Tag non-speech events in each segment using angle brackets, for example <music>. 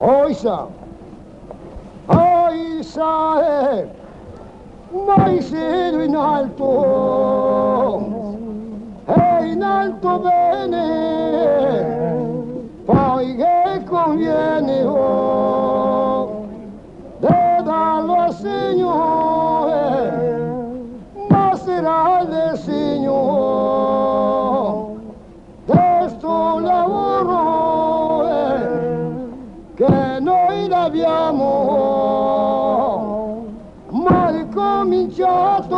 Oisa, oisa, eh, mai siedo in alto, e in alto bene, poi che conviene, oh, noi l'abbiamo mai cominciato,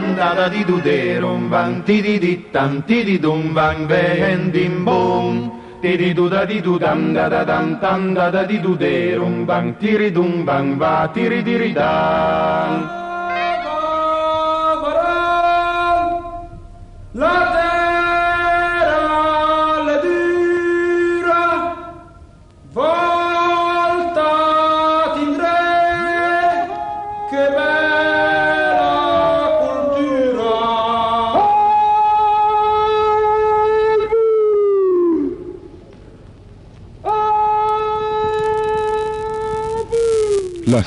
Tam da da di du de rum bang ti di di tam ti di dum bang ven dim bum. Ti di du da di du dam da da dam tam da da di du de rum bang ti ri dum bang va ti ri di ri dam. La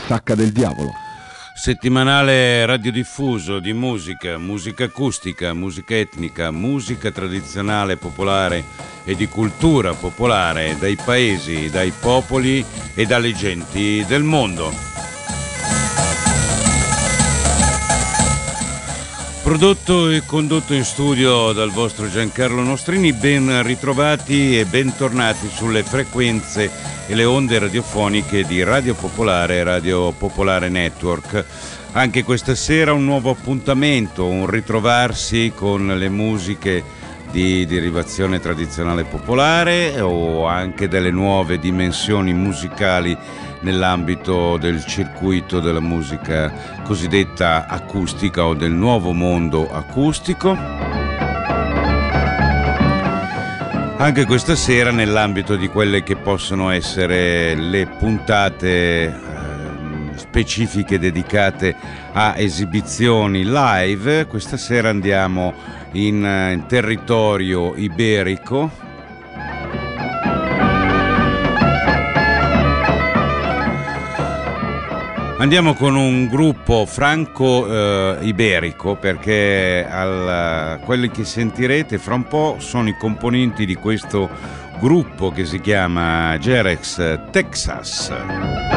sacca del diavolo. Settimanale radiodiffuso di musica, musica acustica, musica etnica, musica tradizionale popolare e di cultura popolare dai paesi, dai popoli e dalle genti del mondo. Prodotto e condotto in studio dal vostro Giancarlo Nostrini, ben ritrovati e bentornati sulle frequenze e le onde radiofoniche di Radio Popolare e Radio Popolare Network. Anche questa sera un nuovo appuntamento, un ritrovarsi con le musiche di derivazione tradizionale popolare o anche delle nuove dimensioni musicali nell'ambito del circuito della musica cosiddetta acustica o del nuovo mondo acustico. Anche questa sera nell'ambito di quelle che possono essere le puntate ehm, specifiche dedicate a esibizioni live, questa sera andiamo in, eh, in territorio iberico Andiamo con un gruppo franco-iberico perché al- quelli che sentirete fra un po' sono i componenti di questo gruppo che si chiama Jerex Texas.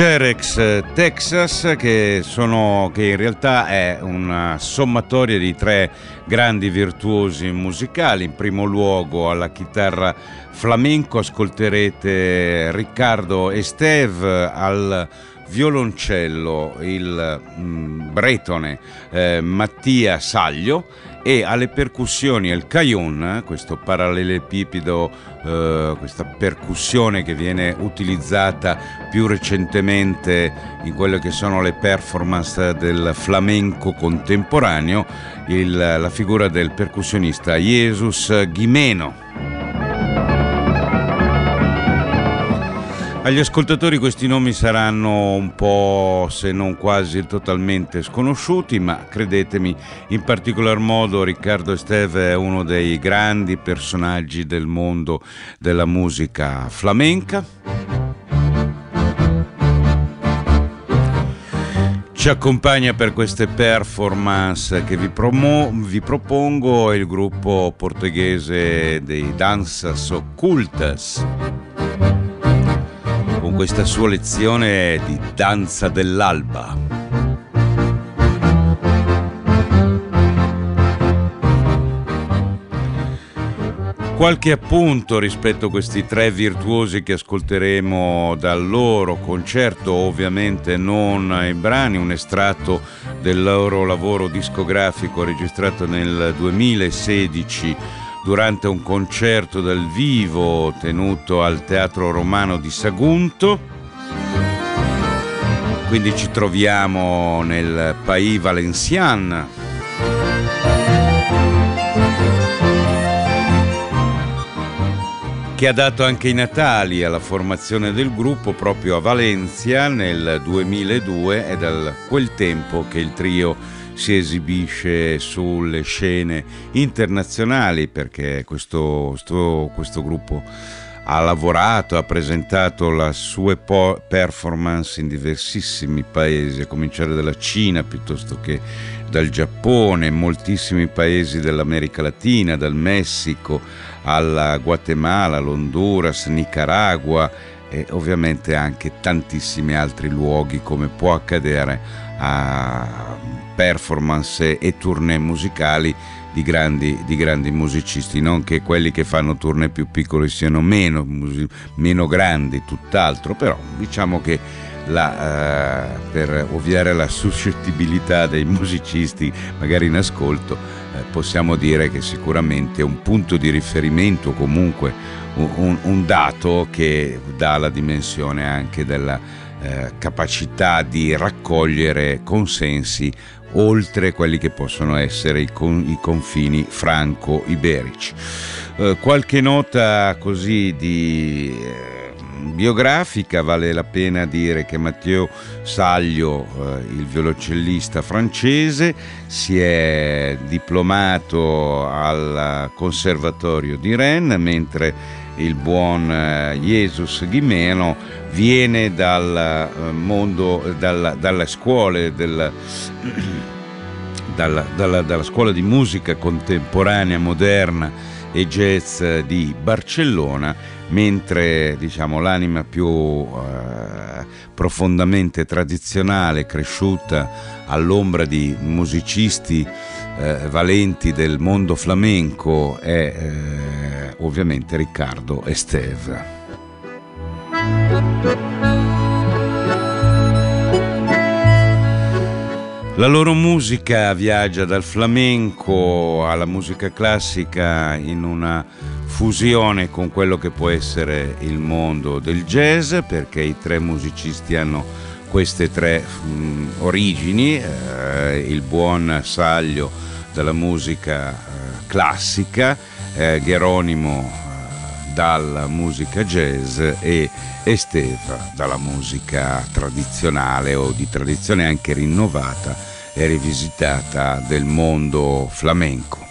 Jerex eh, Texas che, sono, che in realtà è una sommatoria di tre grandi virtuosi musicali. In primo luogo alla chitarra flamenco ascolterete Riccardo Esteve al violoncello il mm, bretone eh, Mattia Saglio e alle percussioni il cajon, questo parallelepipedo, eh, questa percussione che viene utilizzata più recentemente in quelle che sono le performance del flamenco contemporaneo, il- la figura del percussionista Jesus Ghimeno. Agli ascoltatori questi nomi saranno un po', se non quasi totalmente sconosciuti, ma credetemi, in particolar modo Riccardo Esteve è uno dei grandi personaggi del mondo della musica flamenca. Ci accompagna per queste performance che vi, promo- vi propongo il gruppo portoghese dei Danças Occultas questa sua lezione di danza dell'alba. Qualche appunto rispetto a questi tre virtuosi che ascolteremo dal loro concerto, ovviamente non i brani, un estratto del loro lavoro discografico registrato nel 2016 durante un concerto dal vivo tenuto al Teatro Romano di Sagunto. Quindi ci troviamo nel Pays Valencian, che ha dato anche i Natali alla formazione del gruppo proprio a Valencia nel 2002 è da quel tempo che il trio si esibisce sulle scene internazionali perché questo, questo, questo gruppo ha lavorato, ha presentato la sue performance in diversissimi paesi, a cominciare dalla Cina piuttosto che dal Giappone, moltissimi paesi dell'America Latina, dal Messico alla Guatemala, l'Honduras, Nicaragua e ovviamente anche tantissimi altri luoghi come può accadere a performance e tournée musicali di grandi, di grandi, musicisti, non che quelli che fanno tournée più piccoli siano meno, meno grandi, tutt'altro, però diciamo che la, eh, per ovviare alla suscettibilità dei musicisti magari in ascolto, eh, possiamo dire che sicuramente un punto di riferimento, comunque un, un dato che dà la dimensione anche della eh, capacità di raccogliere consensi oltre quelli che possono essere i, con, i confini franco-iberici. Eh, qualche nota così di eh, biografica vale la pena dire che Matteo Saglio, eh, il violoncellista francese, si è diplomato al Conservatorio di Rennes, mentre il buon eh, Jesus Ghimeno viene dal eh, mondo, dalla, dalle scuole del, dalla, dalla, dalla scuola di musica contemporanea, moderna e jazz di Barcellona mentre diciamo, l'anima più eh, profondamente tradizionale, cresciuta all'ombra di musicisti eh, valenti del mondo flamenco, è eh, ovviamente Riccardo Esteve. La loro musica viaggia dal flamenco alla musica classica in una fusione con quello che può essere il mondo del jazz, perché i tre musicisti hanno queste tre mh, origini, eh, il buon Saglio dalla musica eh, classica, eh, Geronimo eh, dalla musica jazz e Esteva dalla musica tradizionale o di tradizione anche rinnovata e rivisitata del mondo flamenco.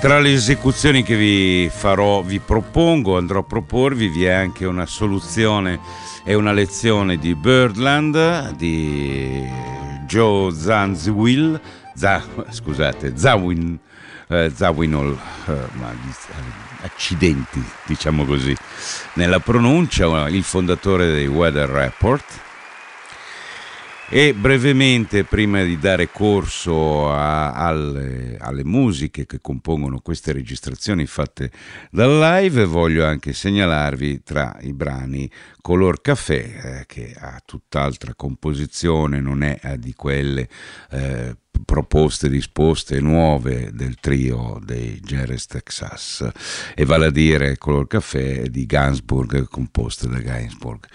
Tra le esecuzioni che vi farò, vi propongo, andrò a proporvi, vi è anche una soluzione e una lezione di Birdland di Joe Zanzwill, Z, scusate, Zawin, eh, Zawinol, eh, ma, eh, accidenti, diciamo così, nella pronuncia, il fondatore dei Weather Report e brevemente, prima di dare corso a, alle, alle, musiche che compongono queste registrazioni fatte dal live, voglio anche segnalarvi tra i brani Color Café, eh, che ha tutt'altra composizione, non è eh, di quelle eh, proposte disposte nuove del trio dei Jerez Texas. E vale a dire Color Café di Gainsbourg composte da Gainsbourg.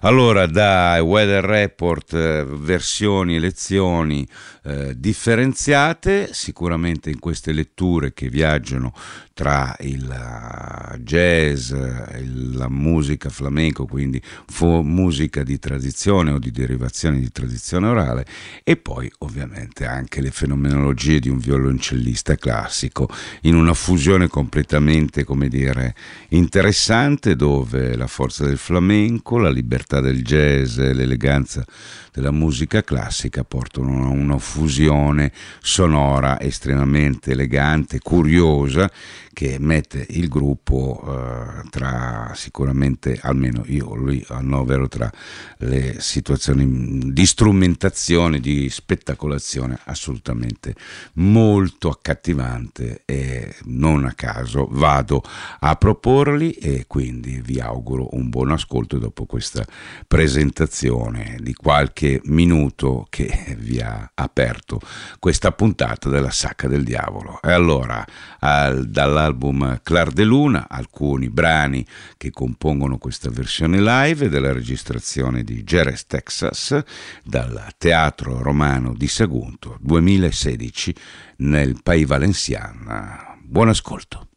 Allora da Weather Report eh, versioni e lezioni eh, differenziate sicuramente in queste letture che viaggiano tra il uh, jazz, il, la musica flamenco, quindi musica di tradizione o di derivazione di tradizione orale e poi ovviamente anche anche le fenomenologie di un violoncellista classico in una fusione completamente, come dire, interessante dove la forza del flamenco, la libertà del jazz, l'eleganza della musica classica portano a una fusione sonora estremamente elegante, curiosa, che mette il gruppo eh, tra sicuramente, almeno io lui annovero tra le situazioni di strumentazione, di spettacolazione assolutamente molto accattivante e non a caso vado a proporli e quindi vi auguro un buon ascolto dopo questa presentazione di qualche minuto che <laughs> vi ha aperto questa puntata della Sacca del Diavolo. E allora, al, dall'album Clar de Luna, alcuni brani che compongono questa versione live della registrazione di Jerez, Texas, dal Teatro Romano di Sagunto 2016 nel Pays Valencian. Buon ascolto.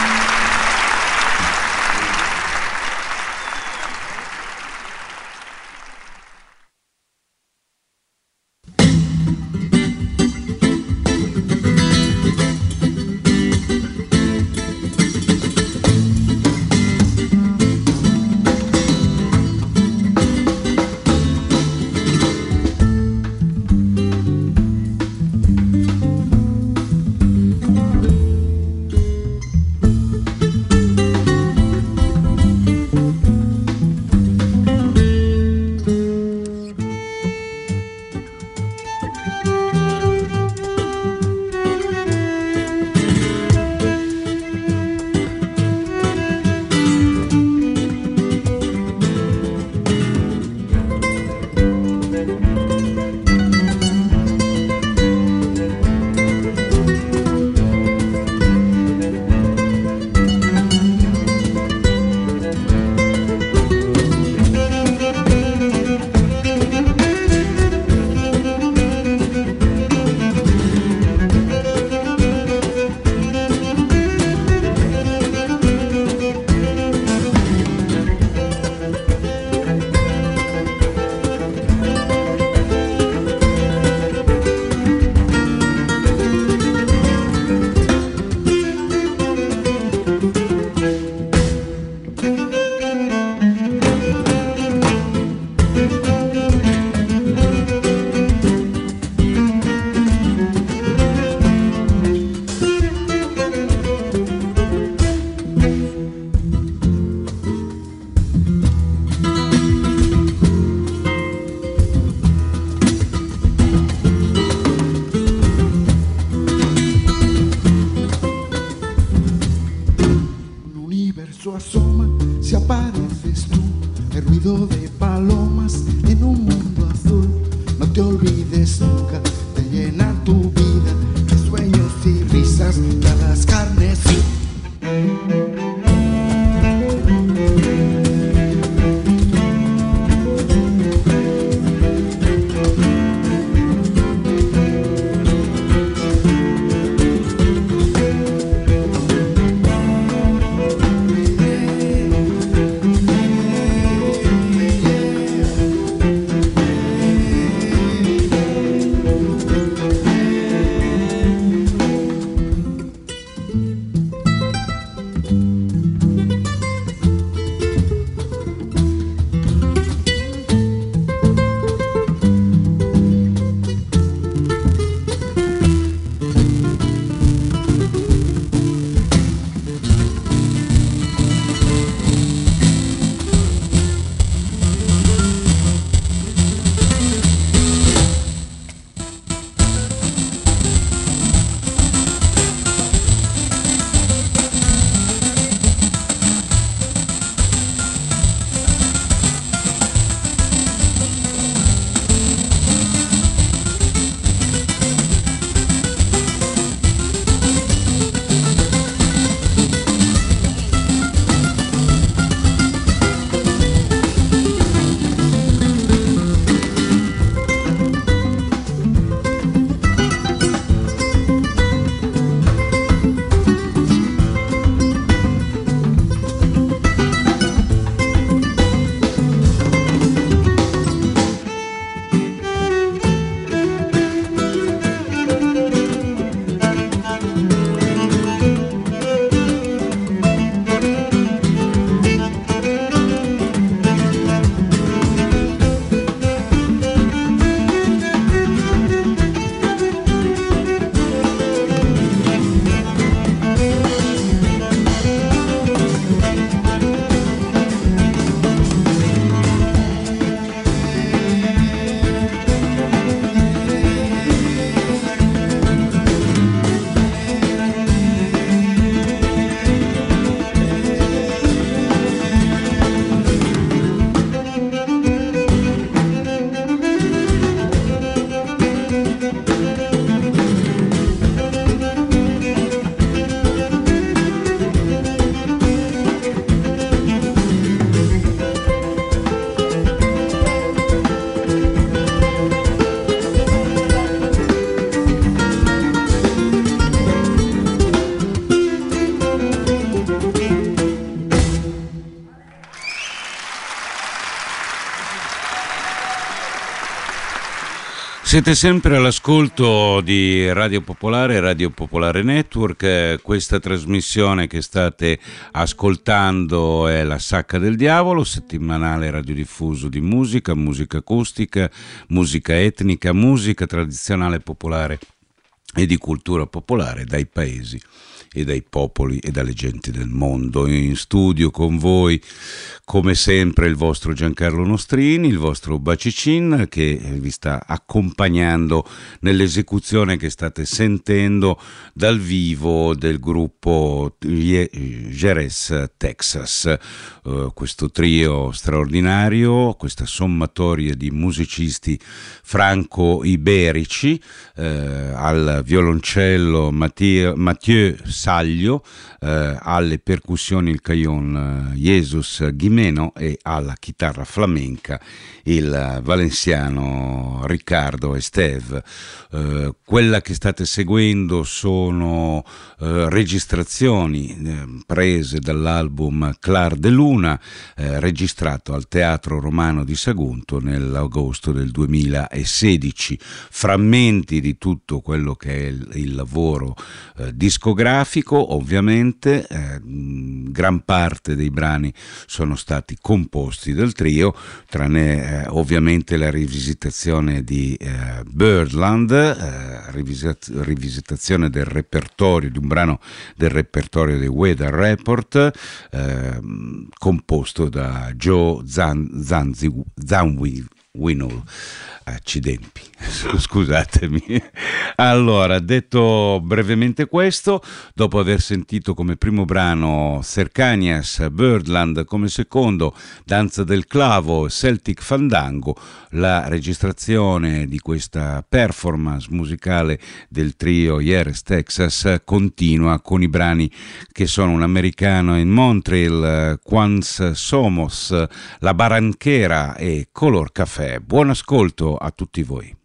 Gracias. Siete sempre all'ascolto di Radio Popolare, Radio Popolare Network. Questa trasmissione che state ascoltando è La Sacca del Diavolo, settimanale radiodiffuso di musica, musica acustica, musica etnica, musica tradizionale popolare e di cultura popolare dai paesi e dai popoli e dalle genti del mondo. In studio con voi, come sempre, il vostro Giancarlo Nostrini, il vostro Bacicin, che vi sta accompagnando nell'esecuzione che state sentendo dal vivo del gruppo Jerez Texas. Uh, questo trio straordinario, questa sommatoria di musicisti franco-iberici, uh, al violoncello Mathieu, Mathieu Saglio, eh, alle percussioni il Caillon eh, Jesus Ghimeno e alla chitarra flamenca il valenziano Riccardo Esteve. Eh, quella che state seguendo sono eh, registrazioni eh, prese dall'album Clar de Luna, eh, registrato al Teatro Romano di Sagunto nell'agosto del 2016. Frammenti di tutto quello che è il, il lavoro discografico, ovviamente, gran parte dei brani sono stati composti dal trio, tranne eh, ovviamente la rivisitazione di eh, Birdland, eh, rivisit- rivisitazione del repertorio, di un brano del repertorio dei Weather Report, eh, composto da Joe Zan- Zanzi- Zanwi Winnow. Accidenti, <laughs> scusatemi. Allora, detto brevemente questo, dopo aver sentito come primo brano Cercanias, Birdland, come secondo Danza del Clavo, Celtic Fandango, la registrazione di questa performance musicale del trio Yeres Texas continua con i brani che sono un americano in Montreal, Quans Somos, La Baranchera e Color Café. Buon ascolto a tutti voi.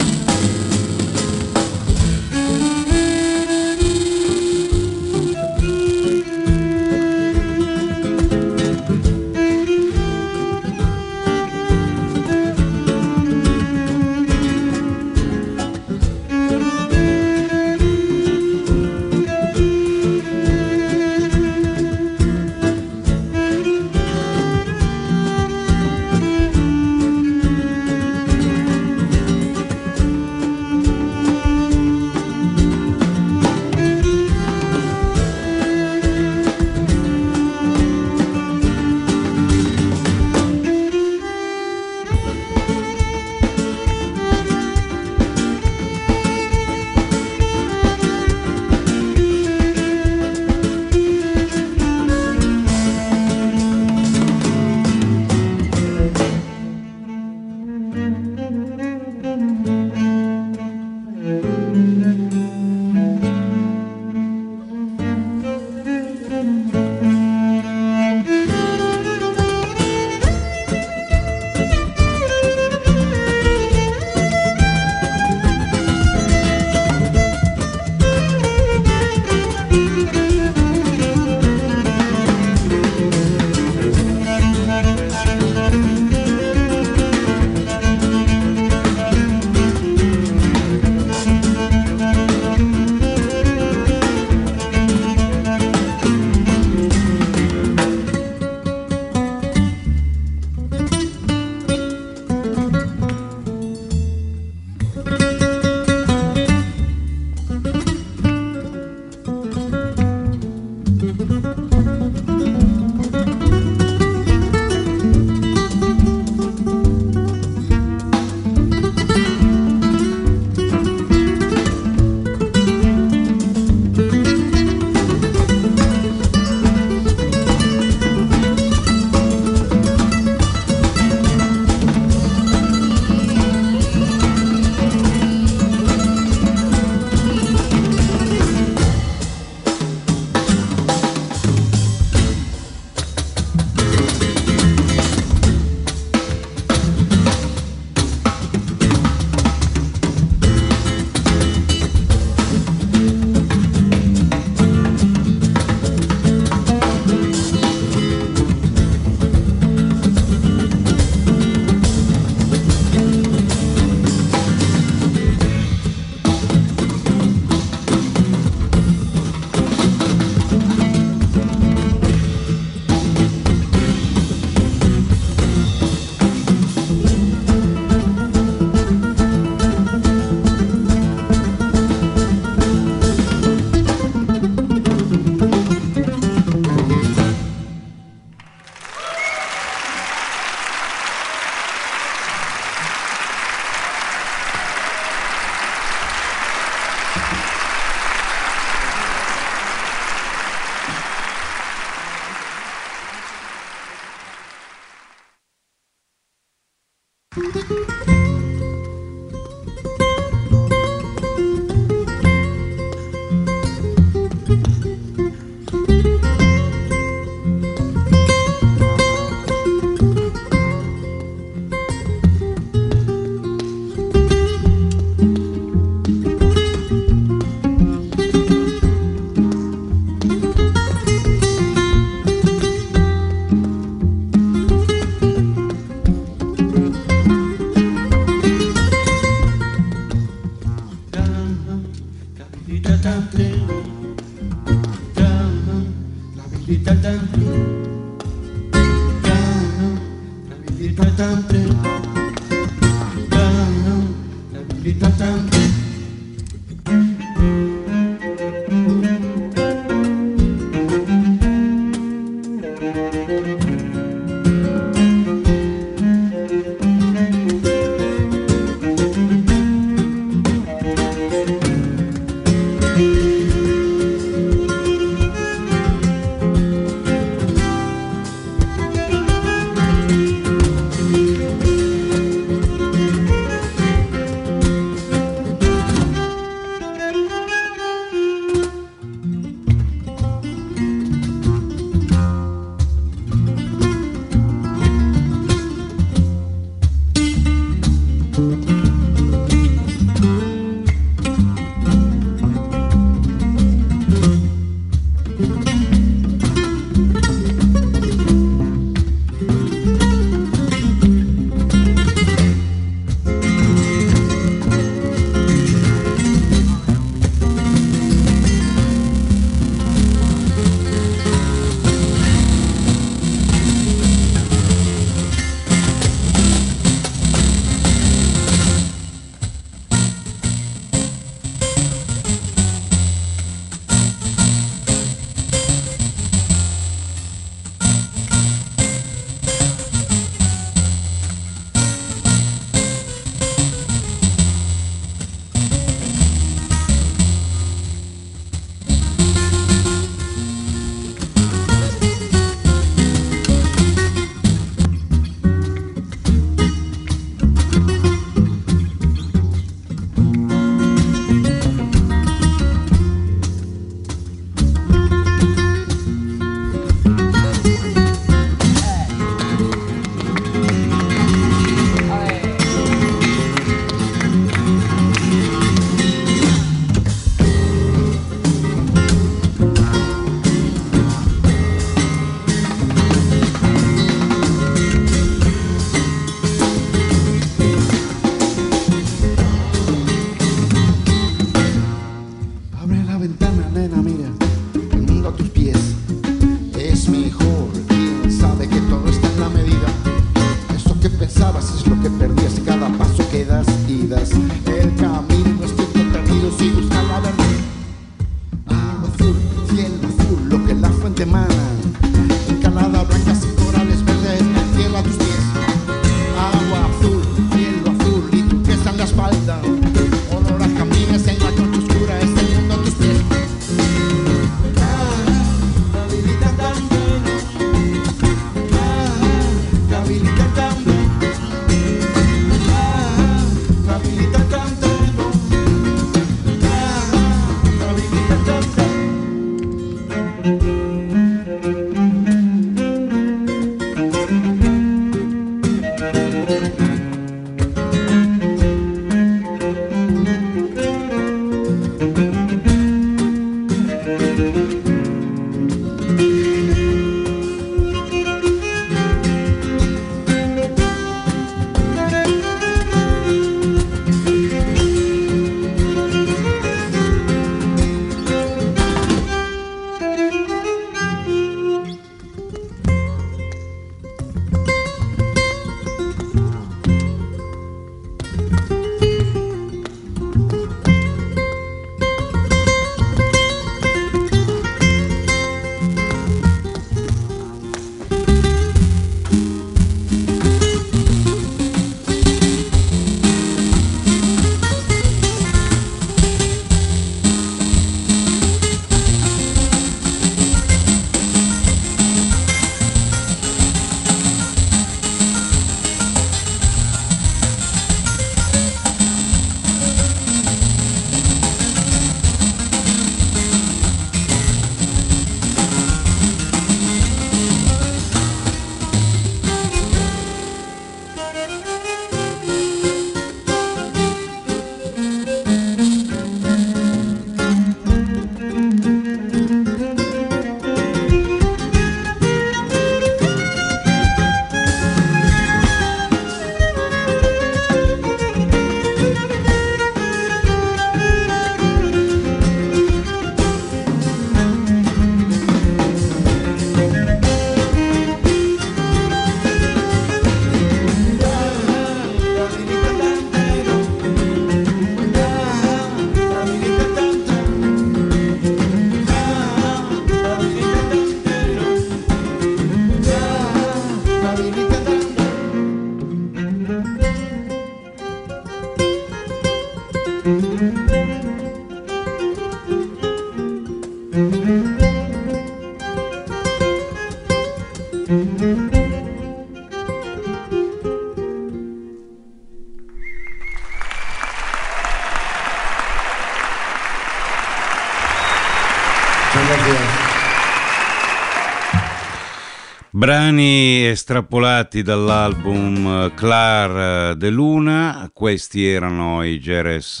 Brani estrapolati dall'album Clar de Luna, questi erano i Jerez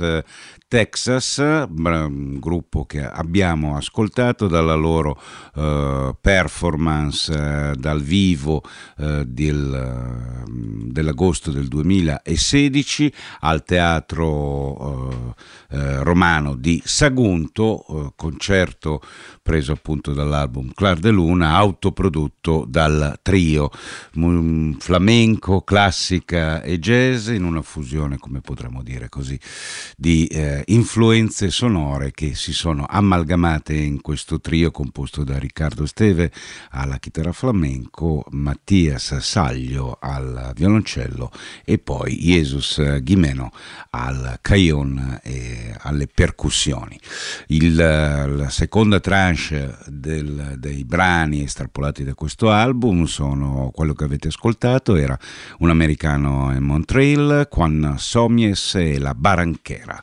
Texas, un gruppo che abbiamo ascoltato dalla loro uh, performance uh, dal vivo uh, del, dell'agosto del 2016 al teatro romano di Sagunto, concerto preso appunto dall'album Clar de Luna, autoprodotto dal trio. Flamenco, classica e jazz in una fusione, come potremmo dire così, di eh, influenze sonore che si sono amalgamate in questo trio composto da Riccardo Steve alla chitarra flamenco, Mattias Saglio al violoncello e poi Jesus Ghimeno al cajon e alle percussioni. Il, la seconda tranche del, dei brani estrapolati da questo album sono quello che avete ascoltato, era un americano in Montreal, Juan Somies e la Baranchera.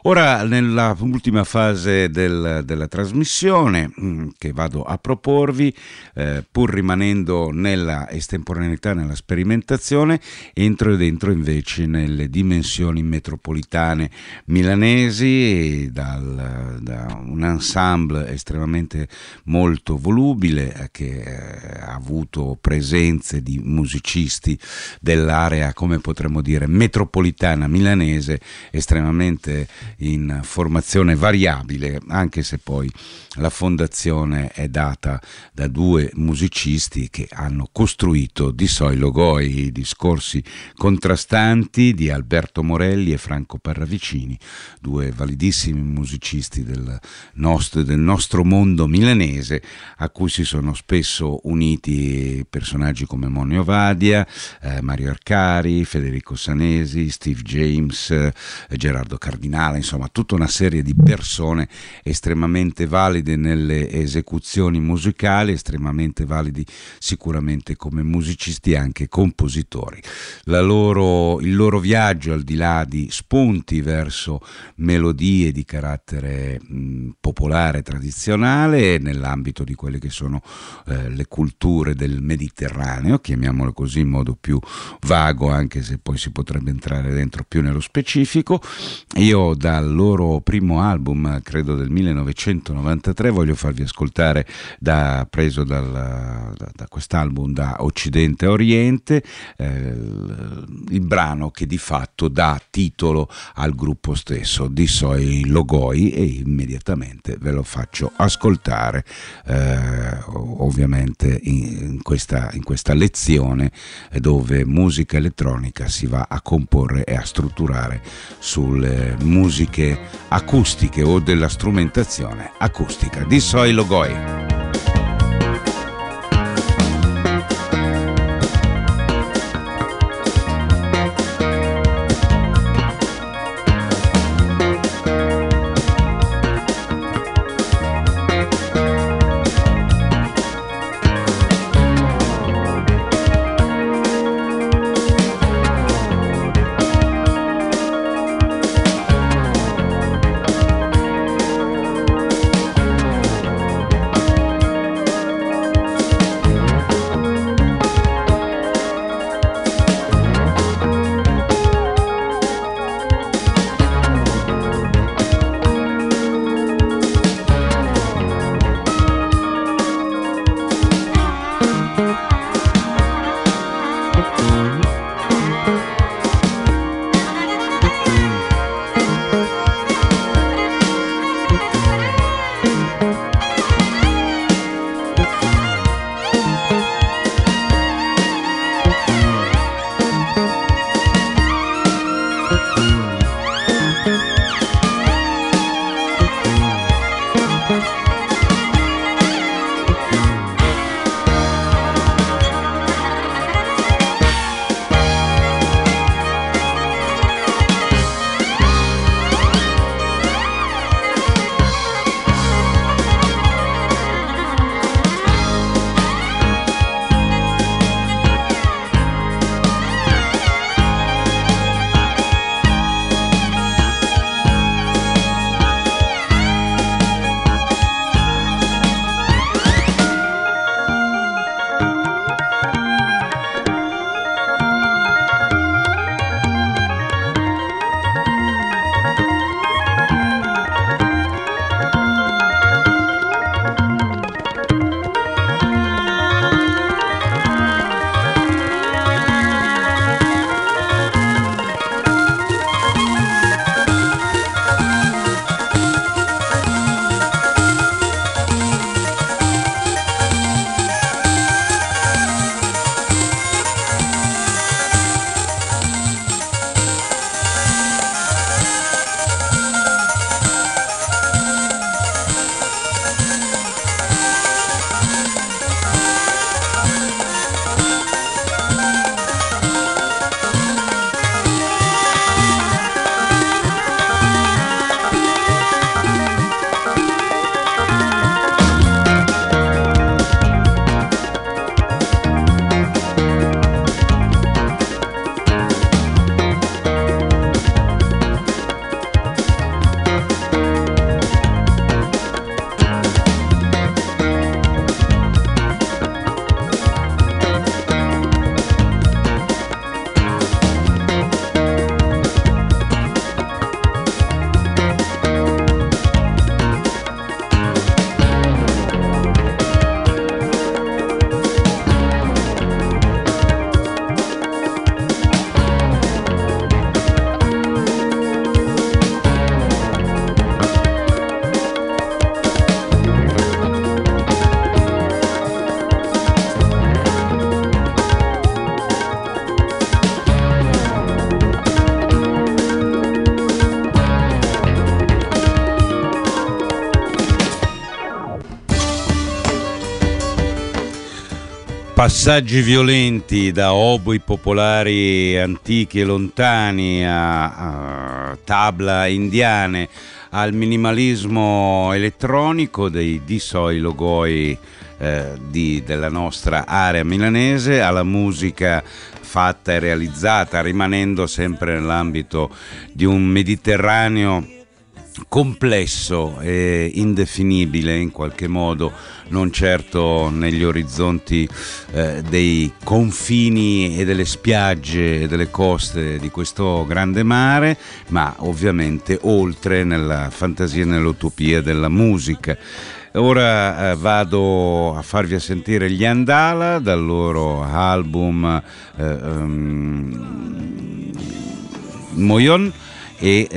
Ora, nella ultima fase del, della trasmissione mm, che vado a proporvi, eh, pur rimanendo nella estemporaneità, nella sperimentazione, entro dentro invece nelle dimensioni metropolitane milanesi dal, da un ensemble estremamente molto volubile eh, che eh, ha avuto presenze di musicisti dell'area, come potremmo dire, metropolitana milanese estremamente in formazione variabile, anche se poi la fondazione è data da due musicisti che hanno costruito di Soi Logoi discorsi contrastanti di Alberto Morelli e Franco Parravicini, due validissimi musicisti del nostro, del nostro mondo milanese a cui si sono spesso uniti personaggi come Monio Vadia, eh, Mario Arcari, Federico Sanesi, Steve James, eh, Gerardo Cardinale, insomma tutta una serie di persone estremamente valide nelle esecuzioni musicali, estremamente validi sicuramente come musicisti e anche compositori. Loro, il loro viaggio al di là di spunti verso melodie di carattere mh, popolare tradizionale nell'ambito di quelle che sono eh, le culture del Mediterraneo, chiamiamolo così in modo più vago, anche se poi si potrebbe entrare dentro più nello specifico. Io dal loro primo album, credo del 1993, voglio farvi ascoltare, da, preso dal, da, da quest'album da Occidente a Oriente, eh, il brano che di fatto dà titolo al gruppo stesso, di Soi Logoi, e immediatamente ve lo faccio ascoltare, eh, ovviamente in, in, questa, in questa lezione dove musica elettronica si va a comporre e a strutturare sulle musiche acustiche o della strumentazione acustica di Soi Logoi. Passaggi violenti da oboi popolari antichi e lontani a, a tabla indiane al minimalismo elettronico dei Dissoi Logoi eh, di, della nostra area milanese alla musica fatta e realizzata rimanendo sempre nell'ambito di un Mediterraneo complesso e indefinibile in qualche modo, non certo negli orizzonti eh, dei confini e delle spiagge e delle coste di questo grande mare, ma ovviamente oltre nella fantasia e nell'utopia della musica. Ora eh, vado a farvi sentire gli Andala dal loro album eh, um, Moyon e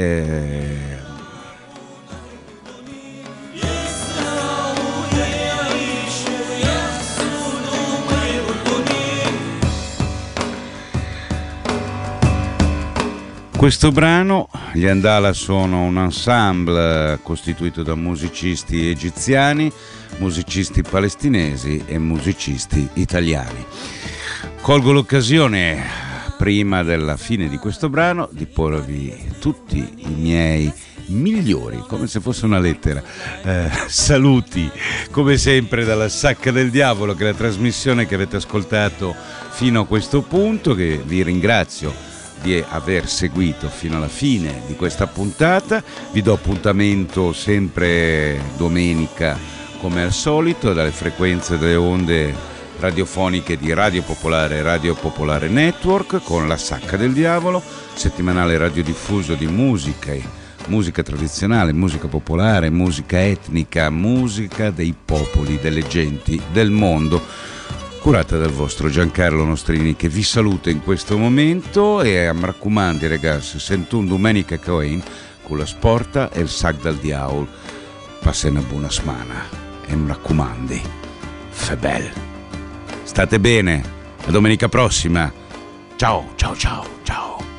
Questo brano, gli Andala sono un ensemble costituito da musicisti egiziani, musicisti palestinesi e musicisti italiani. Colgo l'occasione, prima della fine di questo brano, di porvi tutti i miei migliori, come se fosse una lettera. Eh, saluti, come sempre, dalla Sacca del Diavolo, che è la trasmissione che avete ascoltato fino a questo punto, che vi ringrazio di aver seguito fino alla fine di questa puntata. Vi do appuntamento sempre domenica come al solito dalle frequenze delle onde radiofoniche di Radio Popolare e Radio Popolare Network con La Sacca del Diavolo, settimanale radiodiffuso di musica, musica tradizionale, musica popolare, musica etnica, musica dei popoli, delle genti del mondo curata dal vostro Giancarlo Nostrini che vi saluta in questo momento e mi raccomando ragazzi, sento un domenica Coin con la sporta e il sac dal diavolo. Passa una buona smana e mi raccomandi, febel. State bene, a domenica prossima. Ciao, ciao, ciao, ciao.